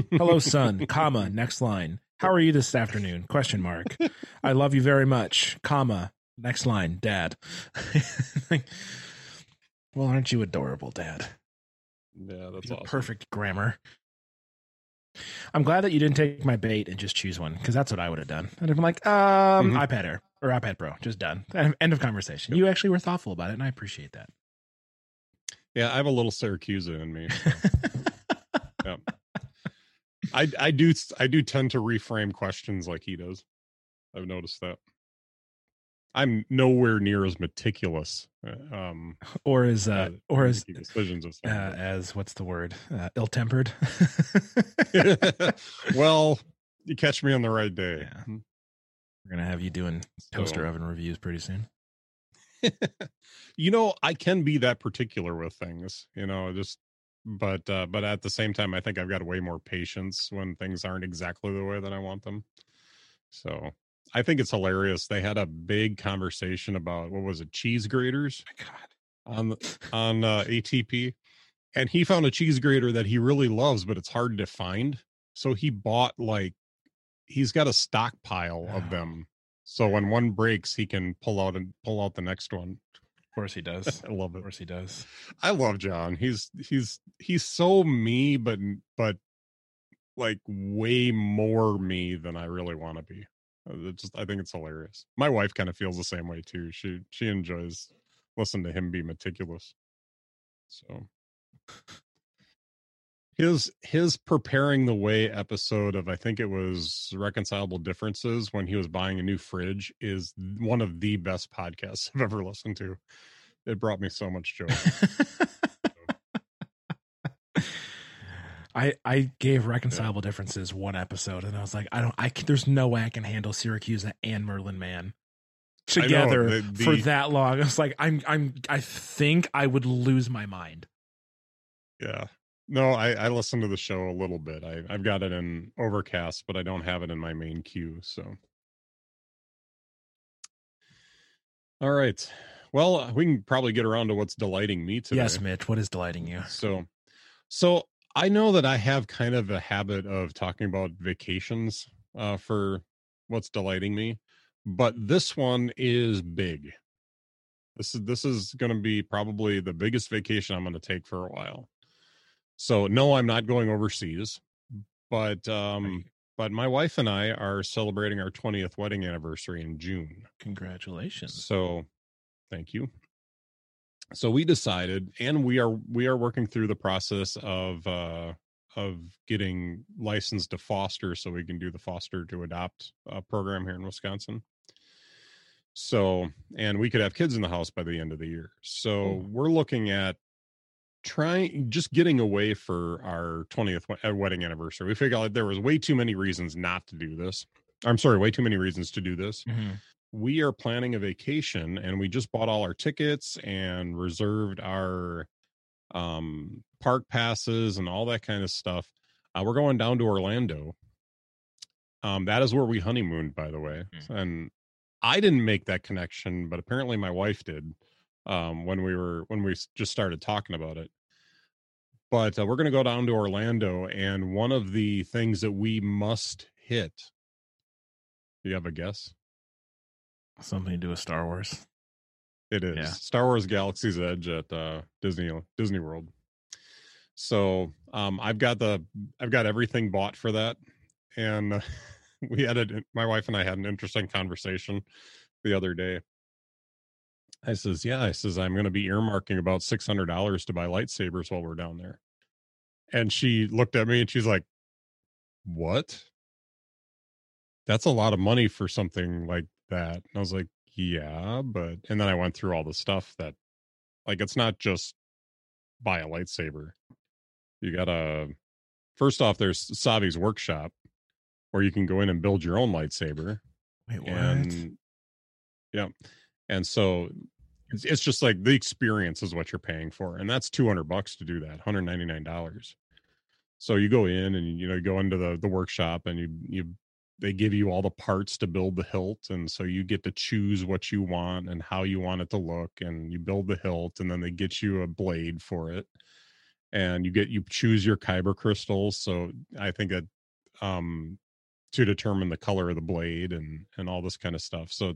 Hello, son, comma, next line. How are you this afternoon? Question mark. I love you very much, comma, next line, dad. Like, Well, aren't you adorable, Dad? Yeah, that's awesome. perfect grammar. I'm glad that you didn't take my bait and just choose one because that's what I would have done. I'd have been like, um, Mhm. iPad Air or iPad Pro, just done. End of conversation. You actually were thoughtful about it, and I appreciate that. Yeah, I have a little Siracusa in me. so. I I do I do tend to reframe questions like he does. I've noticed that. I'm nowhere near as meticulous. uh, Um, or as uh, or as decisions uh, as what's the word? Uh, ill-tempered. well, you catch me on the right day. Yeah. We're gonna have you doing toaster So- oven reviews pretty soon. you know, I can be that particular with things, you know, just but uh but at the same time I think I've got way more patience when things aren't exactly the way that I want them. So I think it's hilarious. They had a big conversation about what was it, cheese graters God. on on uh, ATP, and he found a cheese grater that he really loves, but it's hard to find. So he bought like he's got a stockpile Oh. of them. So when one breaks, he can pull out and pull out the next one. Of course he does. I love it. Of course he does. I love John. He's he's he's so me, but but like way more me than I really want to be. Uh, It just I think it's hilarious. My wife kind of feels the same way too. She she enjoys listening to him be meticulous. So his his preparing the way episode of I think it was reconcilable differences when he was buying a new fridge is one of the best podcasts I've ever listened to. It brought me so much joy. I I gave reconcilable differences one episode, and I was like, I don't, I can, there's no way I can handle Siracusa and Merlin Mann know, together the- for that long. I was like, I'm I'm I think I would lose my mind. Yeah. No, I, I listen to the show a little bit. I, I've got it in Overcast, but I don't have it in my main queue. So, all right. Well, we can probably get around to what's delighting me today. Yes, Mitch, what is delighting you? So, so I know that I have kind of a habit of talking about vacations uh, for what's delighting me, but this one is big. This is this is going to be probably the biggest vacation I'm going to take for a while. So, no, I'm not going overseas, but um, but my wife and I are celebrating our 20th wedding anniversary in June. Congratulations. So, thank you. So we decided, and we are we are working through the process of uh, of getting licensed to foster, so we can do the foster to adopt uh, program here in Wisconsin. So, and we could have kids in the house by the end of the year. So Cool. we're looking at trying just getting away for our 20th uh, wedding anniversary. We figured out there was way too many reasons not to do this. I'm sorry, way too many reasons to do this Mhm. We are planning a vacation and we just bought all our tickets and reserved our um park passes and all that kind of stuff uh, we're going down to orlando. Um that is where we honeymooned by the way Mm. and i didn't make that connection but apparently my wife did um when we were when we just started talking about it. But uh, we're going to go down to orlando and one of the things that we must hit Do you have a guess Something to do with Star Wars. It is Yeah. Star Wars Galaxy's Edge at uh, Disney Disney World. So um, I've got the I've got everything bought for that, and uh, we had a my wife and I had an interesting conversation the other day. I says, "Yeah," I says, "I'm going to be earmarking about six hundred dollars to buy lightsabers while we're down there," and she looked at me and she's like, "What?" That's a lot of money for something like that. And I was like, yeah, but and then I went through all the stuff that like it's not just buy a lightsaber. You gotta first off, there's Savi's workshop where you can go in and build your own lightsaber. Wait, what? And yeah. And so it's, it's just like the experience is what you're paying for. And that's 200 bucks to do that, $199. So you go in and you know, you go into the the workshop and you you they give you all the parts to build the hilt and so you get to choose what you want and how you want it to look and you build the hilt and then they get you a blade for it and you get you choose your kyber crystals so i think that um to determine the color of the blade and and all this kind of stuff so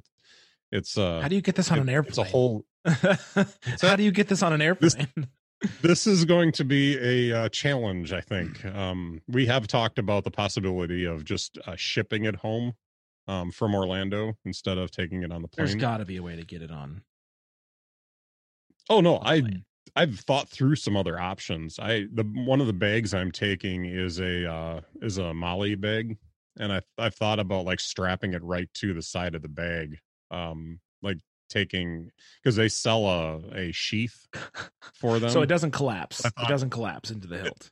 It's uh How do you get this on an airplane? it's a whole so How do you get this on an airplane? this is going to be a uh, challenge i think um, we have talked about the possibility of just uh, shipping it home um, from orlando instead of taking it on the There's plane got to be a way to get it on. oh no i plane. i've thought through some other options i the one of the bags i'm taking is a uh is a MOLLE bag and i i've thought about like strapping it right to the side of the bag um like taking because they sell a a sheath for them so it doesn't collapse. I It doesn't collapse into the hilt.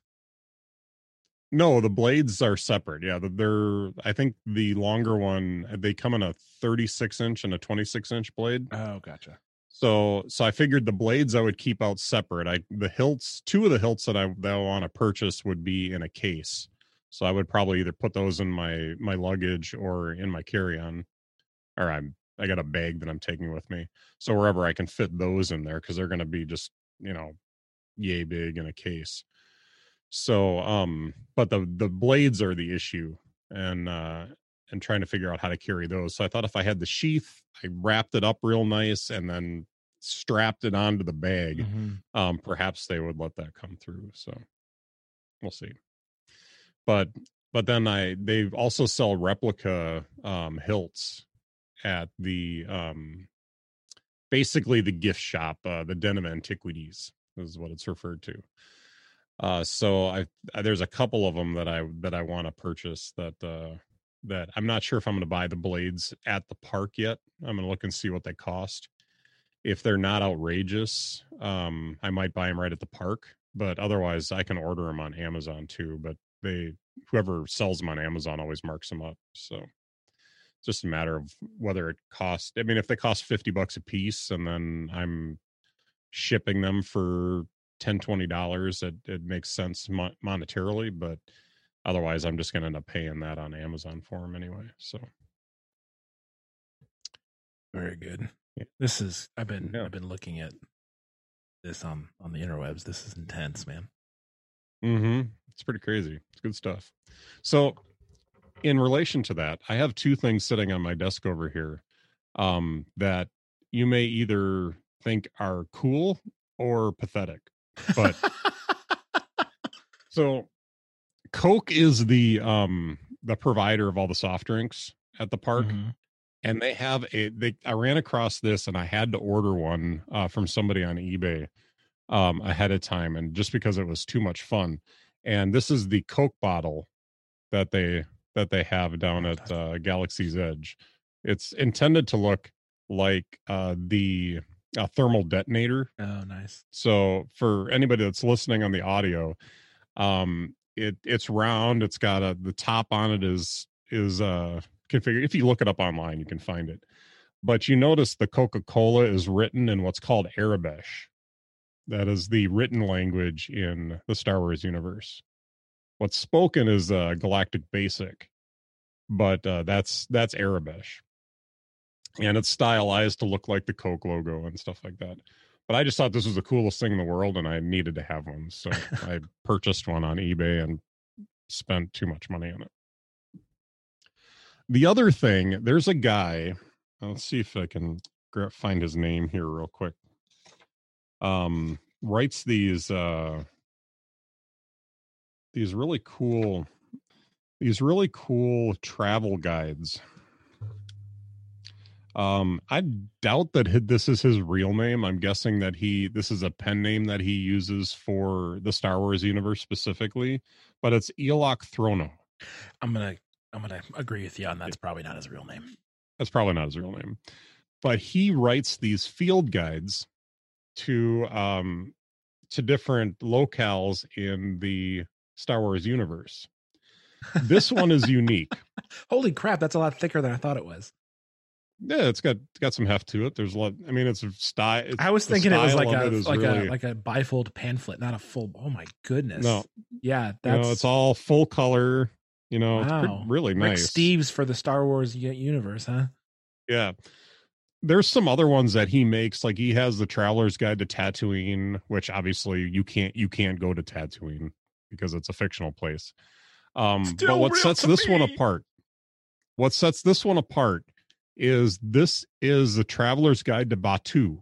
No, the blades are separate. Yeah, they're. I think the longer one uh, they come in a 36 inch and a 26 inch blade. Oh, gotcha. So, so I figured the blades I would keep out separate. I the hilts, two of the hilts that I that I want to purchase would be in a case. So I would probably either put those in my my luggage or in my carry on, or I'm I got a bag that I'm taking with me. So wherever I can fit those in there because they're going to be just you know, yay big in a case. So, um, but the the blades are the issue, and uh, and trying to figure out how to carry those. So I thought if I had the sheath, I wrapped it up real nice and then strapped it onto the bag. Mhm. Um, perhaps they would let that come through. So we'll see. But but then I they also sell replica um hilts at the um basically the gift shop, uh the Den of Antiquities is what it's referred to. Uh so I there's a couple of them that I that I want to purchase that uh that I'm not sure if I'm going to buy the blades at the park yet. I'm going to look and see what they cost. If they're not outrageous, um, I might buy them right at the park. But otherwise, I can order them on Amazon too. But they, whoever sells them on Amazon, always marks them up. So it's just a matter of whether it costs. I mean, if they cost fifty bucks a piece, and then I'm shipping them for 10 20 dollars it, it makes sense mon- monetarily but otherwise i'm just going to end up paying that on amazon for them anyway so Very good. Yeah. This is I've been Yeah. I've been looking at this on on the interwebs. This is intense, man. Mm hmm It's pretty crazy. It's good stuff. So, in relation to that, I have two things sitting on my desk over here um, that you may either think are cool or pathetic. But so, Coke is the um, the provider of all the soft drinks at the park. Mhm. and they have a they i ran across this and i had to order one uh, from somebody on ebay um ahead of time and just because it was too much fun and this is the coke bottle that they that they have down at uh, galaxy's edge. It's intended to look like uh the uh, thermal detonator. Oh, nice. so for anybody that's listening on the audio um it it's round it's got a the top on it is is uh configured if you look it up online you can find it. But you notice the coca-cola is written in what's called Aurebesh that is the written language in the star wars universe what's spoken is uh, galactic basic but uh, that's that's Aurebesh and it's stylized to look like the coke logo and stuff like that but I just thought this was the coolest thing in the world, and I needed to have one, so I purchased one on eBay and spent too much money on it. The other thing, there's a guy. Let's see if I can find his name here real quick. Um, writes these uh, these really cool these really cool travel guides. Um, I doubt that hi- this is his real name. I'm guessing that he this is a pen name that he uses for the Star Wars universe specifically, but it's Elok Throno. I'm gonna I'm gonna agree with you on that's probably not his real name. That's probably not his real name. But he writes these field guides to um to different locales in the Star Wars universe. This one is unique. Holy crap, that's a lot thicker than I thought it was. Yeah, it's got it's got some heft to it. There's a lot. I mean, it's a style. I was thinking it was like a like really- a like a bifold pamphlet, not a full. Oh my goodness! No. yeah, you that's know, it's all full color. You know, Wow. really Rick nice. Steves for the Star Wars universe, huh? Yeah. There's some other ones that he makes, like he has the Traveler's Guide to Tatooine, which obviously you can't you can't go to Tatooine because it's a fictional place. Um, Still but what sets this one apart, what sets this one apart is this is the traveler's guide to Batuu,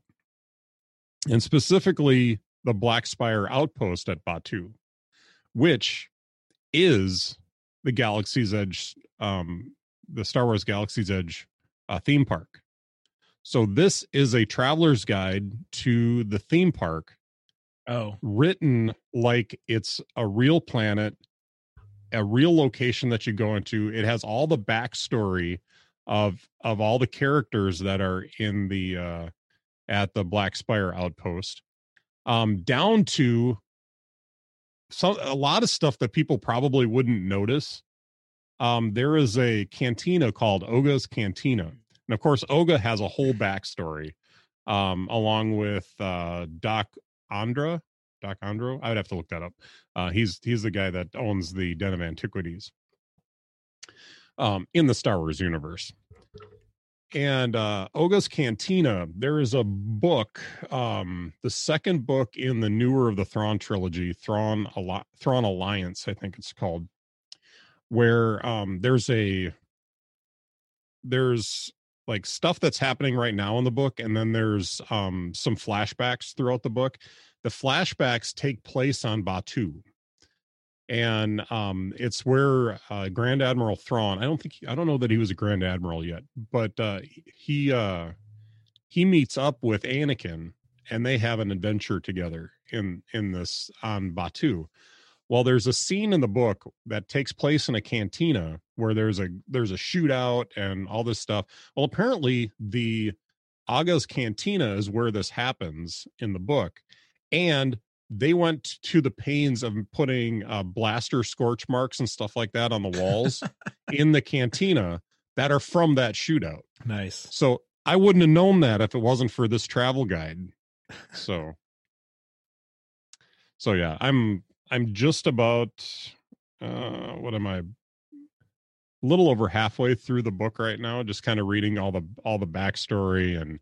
and specifically the Black Spire outpost at Batuu, which is the Galaxy's Edge, um, the Star Wars Galaxy's Edge uh, theme park. So this is a traveler's guide to the theme park Oh, written like it's a real planet, a real location that you go into. It has all the backstory of of all the characters that are in the uh at the Black Spire outpost. Um down to some a lot of stuff that people probably wouldn't notice. Um there is a cantina called Oga's Cantina. And of course Oga has a whole backstory um along with uh Doc Andra, Doc Andro. I would have to look that up. Uh, he's he's the guy that owns the Den of Antiquities um, in the Star Wars universe. And uh, Oga's Cantina, there is a book, um, the second book in the newer of the Thrawn trilogy, Thrawn Al- Thrawn Alliance, I think it's called, where um, there's a there's like stuff that's happening right now in the book and then there's um some flashbacks throughout the book. The flashbacks take place on Batuu and um it's where uh grand admiral thrawn i don't think i don't know that he was a grand admiral yet but uh he uh he meets up with anakin and they have an adventure together in in this on Batuu well there's a scene in the book that takes place in a cantina where there's a there's a shootout and all this stuff. Well apparently the Oga's cantina is where this happens in the book and they went to the pains of putting uh, blaster scorch marks and stuff like that on the walls in the cantina that are from that shootout. Nice. so i wouldn't have known that if it wasn't for this travel guide. So. So yeah i'm i'm just about uh what am i? A little over halfway through the book right now just kind of reading all the all the backstory and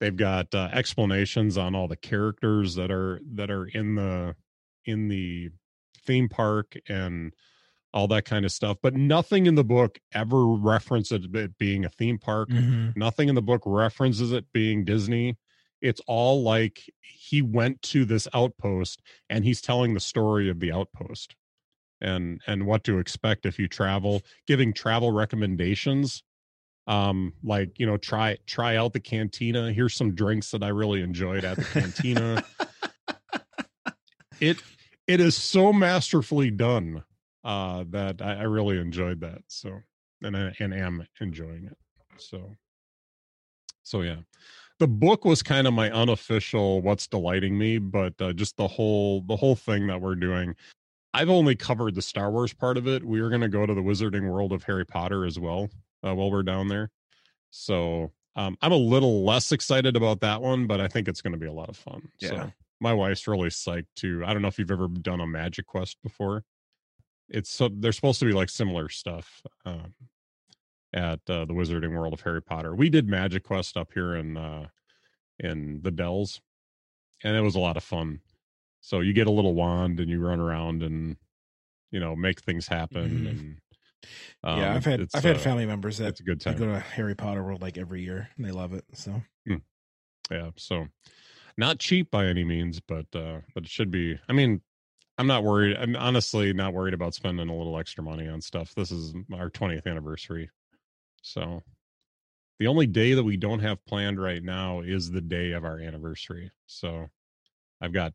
they've got uh, explanations on all the characters that are that are in the in the theme park and all that kind of stuff but nothing in the book ever references it being a theme park. Mhm. nothing in the book references it being disney it's all like he went to this outpost and he's telling the story of the outpost. And and what to expect if you travel giving travel recommendations. Um like you know try try out the cantina. Here's some drinks that i really enjoyed at the cantina. It it is so masterfully done uh that I, I really enjoyed that so and I, and am enjoying it so. So yeah the book was kind of my unofficial what's delighting me but uh, just the whole the whole thing that we're doing. I've only covered the star wars part of it. We are going to go to the wizarding world of harry potter as well uh, while we're down there. So um, i'm a little less excited about that one but i think it's going to be a lot of fun. Yeah. so my wife's really psyched too i don't know if you've ever done a magic quest before. It's so they're supposed to be like similar stuff um, at uh, the Wizarding World of Harry Potter. We did Magic Quest up here in uh, in the Dells, and it was a lot of fun. So you get a little wand and you run around and you know make things happen. Mhm. And yeah, um, I've had I've had uh, family members that It's a good time. go to Harry Potter World like every year and they love it. So yeah so not cheap by any means but uh but it should be i mean i'm not worried i'm honestly not worried about spending a little extra money on stuff this is our 20th anniversary so the only day that we don't have planned right now is the day of our anniversary so i've got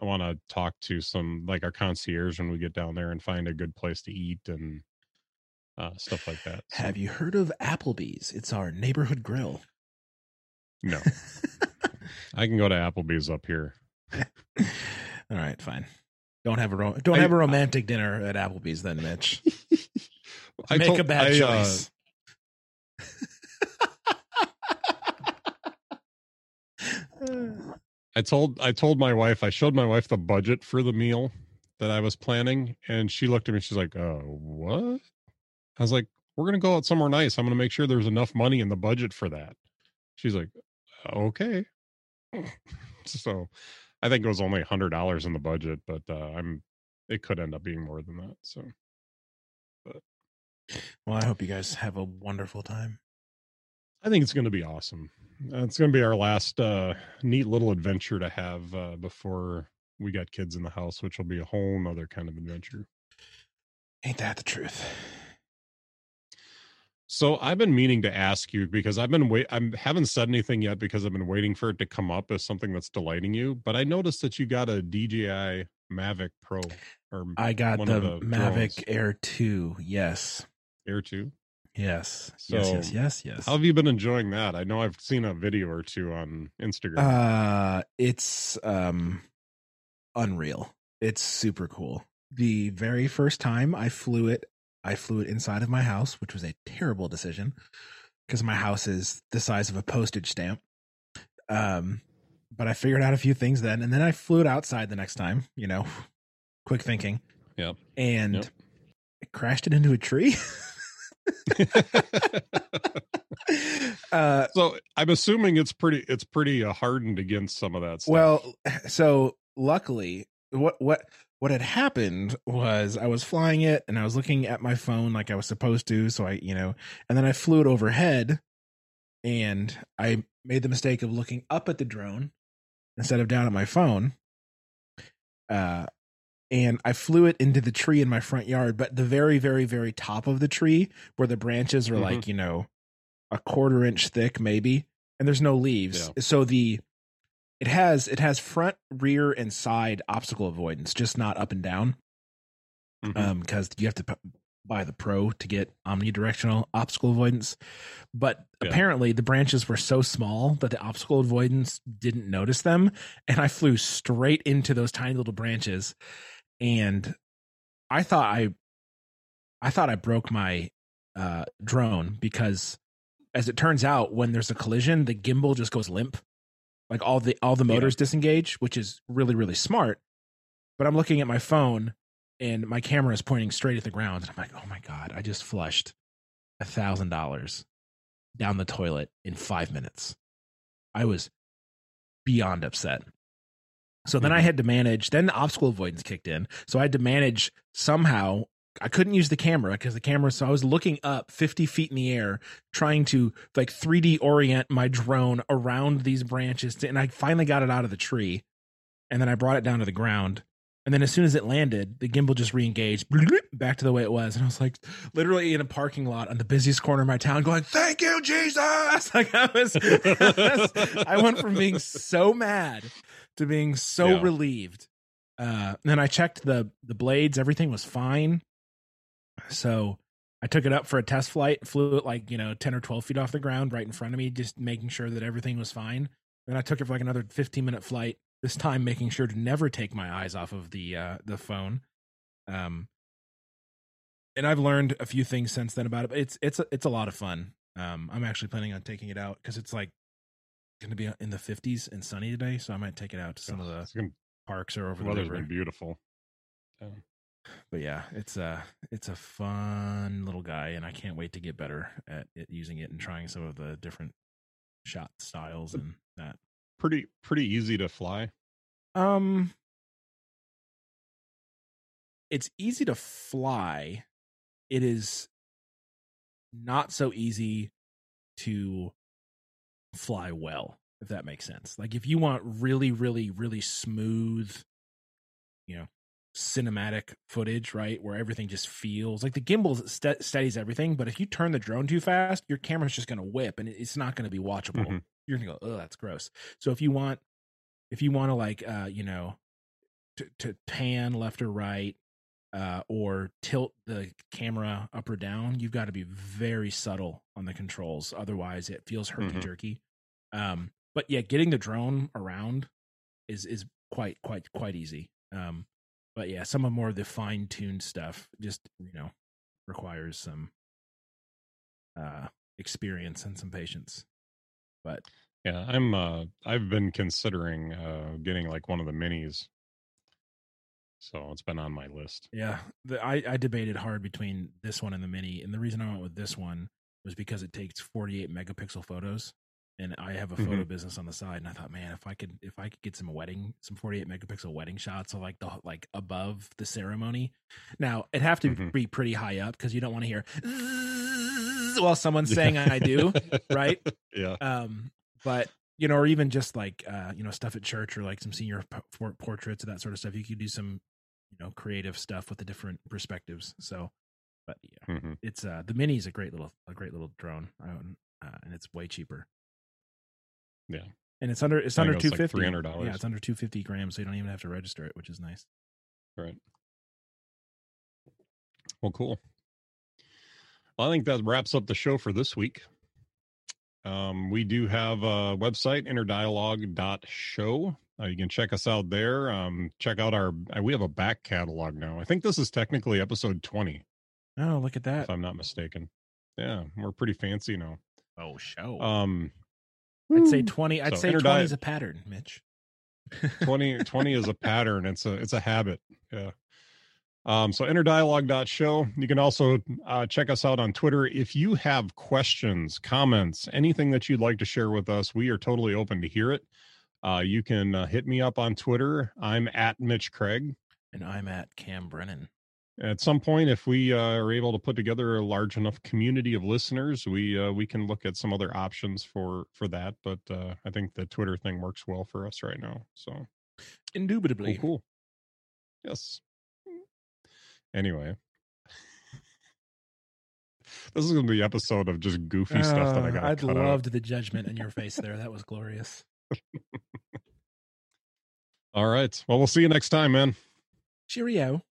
i want to talk to some like our concierge when we get down there and find a good place to eat and uh stuff like that So, have you heard of Applebee's? It's our neighborhood grill. no i can go to applebee's up here All right, fine. Don't have a ro- don't I- have a romantic dinner at Applebee's then, Mitch. I Make told- a bad I, uh, I told I told my wife I showed my wife the budget for the meal that I was planning, and she looked at me. She's like, "Uh, what?" I was like, "We're gonna go out somewhere nice. I'm gonna make sure there's enough money in the budget for that." She's like, "Okay." so, I think it was only a hundred dollars in the budget, but uh, I'm it could end up being more than that. So, but well, I hope you guys have a wonderful time. I think it's going to be awesome. Uh, it's going to be our last uh, neat little adventure to have uh, before we got kids in the house, which will be a whole nother kind of adventure. Ain't that the truth? So I've been meaning to ask you because I've been wait. I haven't said anything yet because I've been waiting for it to come up as something that's delighting you. But I noticed that you got a DJI Mavic Pro. Or I got the, the, Mavic drones. Air Two. Yes, Air Two. Yes. So yes, yes, yes, yes. How have you been enjoying that? I know I've seen a video or two on Instagram. Uh it's um unreal. It's super cool. The very first time I flew it, I flew it inside of my house, which was a terrible decision because my house is the size of a postage stamp. Um, but I figured out a few things then, and then I flew it outside the next time. You know, quick thinking. Yep. And yep. it crashed it into a tree. uh, so I'm assuming it's pretty it's pretty uh, hardened against some of that stuff. Well, so luckily, what what what had happened was I was flying it and I was looking at my phone like I was supposed to. So I, you know, and then I flew it overhead and I made the mistake of looking up at the drone instead of down at my phone. Uh, and I flew it into the tree in my front yard, but the very, very, very top of the tree where the branches are mm-hmm. like, you know, a quarter inch thick, maybe, and there's no leaves. Yeah. So the it has it has front, rear, and side obstacle avoidance, just not up and down. Mm-hmm. Um, because you have to p- buy the pro to get omnidirectional obstacle avoidance. But yeah. apparently the branches were so small that the obstacle avoidance didn't notice them. And I flew straight into those tiny little branches. And I thought I I thought I broke my uh drone because as it turns out, when there's a collision, the gimbal just goes limp like all the all the motors yeah. disengage, which is really really smart. But I'm looking at my phone and my camera is pointing straight at the ground, and I'm like, oh my god, I just flushed a thousand dollars down the toilet in five minutes. I was beyond upset. So then I mm-hmm. had to manage, then the obstacle avoidance kicked in. So I had to manage somehow I couldn't use the camera because the camera. So I was looking up 50 feet in the air, trying to like 3D orient my drone around these branches. To, and I finally got it out of the tree. And then I brought it down to the ground. And then as soon as it landed, the gimbal just re-engaged back to the way it was. And I was like literally in a parking lot on the busiest corner of my town going, thank you, Jesus. Like I was, I went from being so mad to being so yeah. relieved. Uh, and then I checked the, the blades. Everything was fine. So I took it up for a test flight, flew it like, you know, 10 or 12 feet off the ground right in front of me, just making sure that everything was fine. Then I took it for like another 15 minute flight, this time making sure to never take my eyes off of the uh the phone. Um and I've learned a few things since then about it, but it's it's a, it's a lot of fun. Um I'm actually planning on taking it out cuz it's like going to be in the 50s and sunny today, so I might take it out to some of the gonna, parks or over the river. Been beautiful. Yeah but yeah, it's a it's a fun little guy, and I can't wait to get better at it, using it and trying some of the different shot styles and that. Pretty pretty easy to fly. Um, it's easy to fly. It is not so easy to fly well, if that makes sense. Like if you want really, really, really smooth, you know, cinematic footage, right? Where everything just feels like the gimbal st- steadies everything, but if you turn the drone too fast, your camera's just going to whip and it's not going to be watchable. Mm-hmm. You're going to go, "Oh, that's gross." So if you want if you want to like uh, you know, to, to pan left or right uh or tilt the camera up or down, you've got to be very subtle on the controls. Otherwise, it feels herky mm-hmm. jerky. Um but yeah, getting the drone around is is quite quite quite easy. Um but yeah, some of more of the fine tuned stuff just you know requires some uh experience and some patience. But yeah, I'm uh I've been considering uh getting like one of the minis. So it's been on my list. Yeah. The, I, I debated hard between this one and the mini. And the reason I went with this one was because it takes 48 megapixel photos and I have a photo mm-hmm. business on the side, and I thought, man, if I could, if I could get some wedding, some 48 megapixel wedding shots of like the like above the ceremony. Now it'd have to mm-hmm. be pretty high up because you don't want to hear while someone's saying I do, right? Yeah. Um, but you know, or even just like uh, you know, stuff at church or like some senior portraits and that sort of stuff. You could do some, you know, creative stuff with the different perspectives. So, but yeah, Mm-hmm. it's uh the mini is a great little a great little drone, um, uh, and it's way cheaper. Yeah. and it's under it's under two fifty. Like Three hundred dollars. Yeah, it's under two fifty grams, so you don't even have to register it, which is nice. Right. Well, cool. Well, I think that wraps up the show for this week. Um, we do have a website, interdialogue.show. Uh, you can check us out there. Um, check out our, uh, we have a back catalog now. I think this is technically episode 20, Oh, look at that! if I'm not mistaken. Yeah, we're pretty fancy now. Oh, show. Um, I'd say twenty. I'd So say interdi- twenty is a pattern, Mitch. 20, 20 is a pattern. It's a it's a habit. Yeah. Um, so interdialogue.show. You can also uh, check us out on Twitter. If you have questions, comments, anything that you'd like to share with us, we are totally open to hear it. Uh, you can uh, hit me up on Twitter. I'm at Mitch Craig. and I'm at Cam Brennan. At some point, if we uh, are able to put together a large enough community of listeners, we uh, we can look at some other options for for that. But uh, I think the Twitter thing works well for us right now. So Cool, Indubitably. cool. Yes. Anyway, this is going to be an episode of just goofy stuff that I Uh, got. I'd cut out. loved the judgment in your face there. That was glorious. All right. Well, we'll see you next time, man. Cheerio.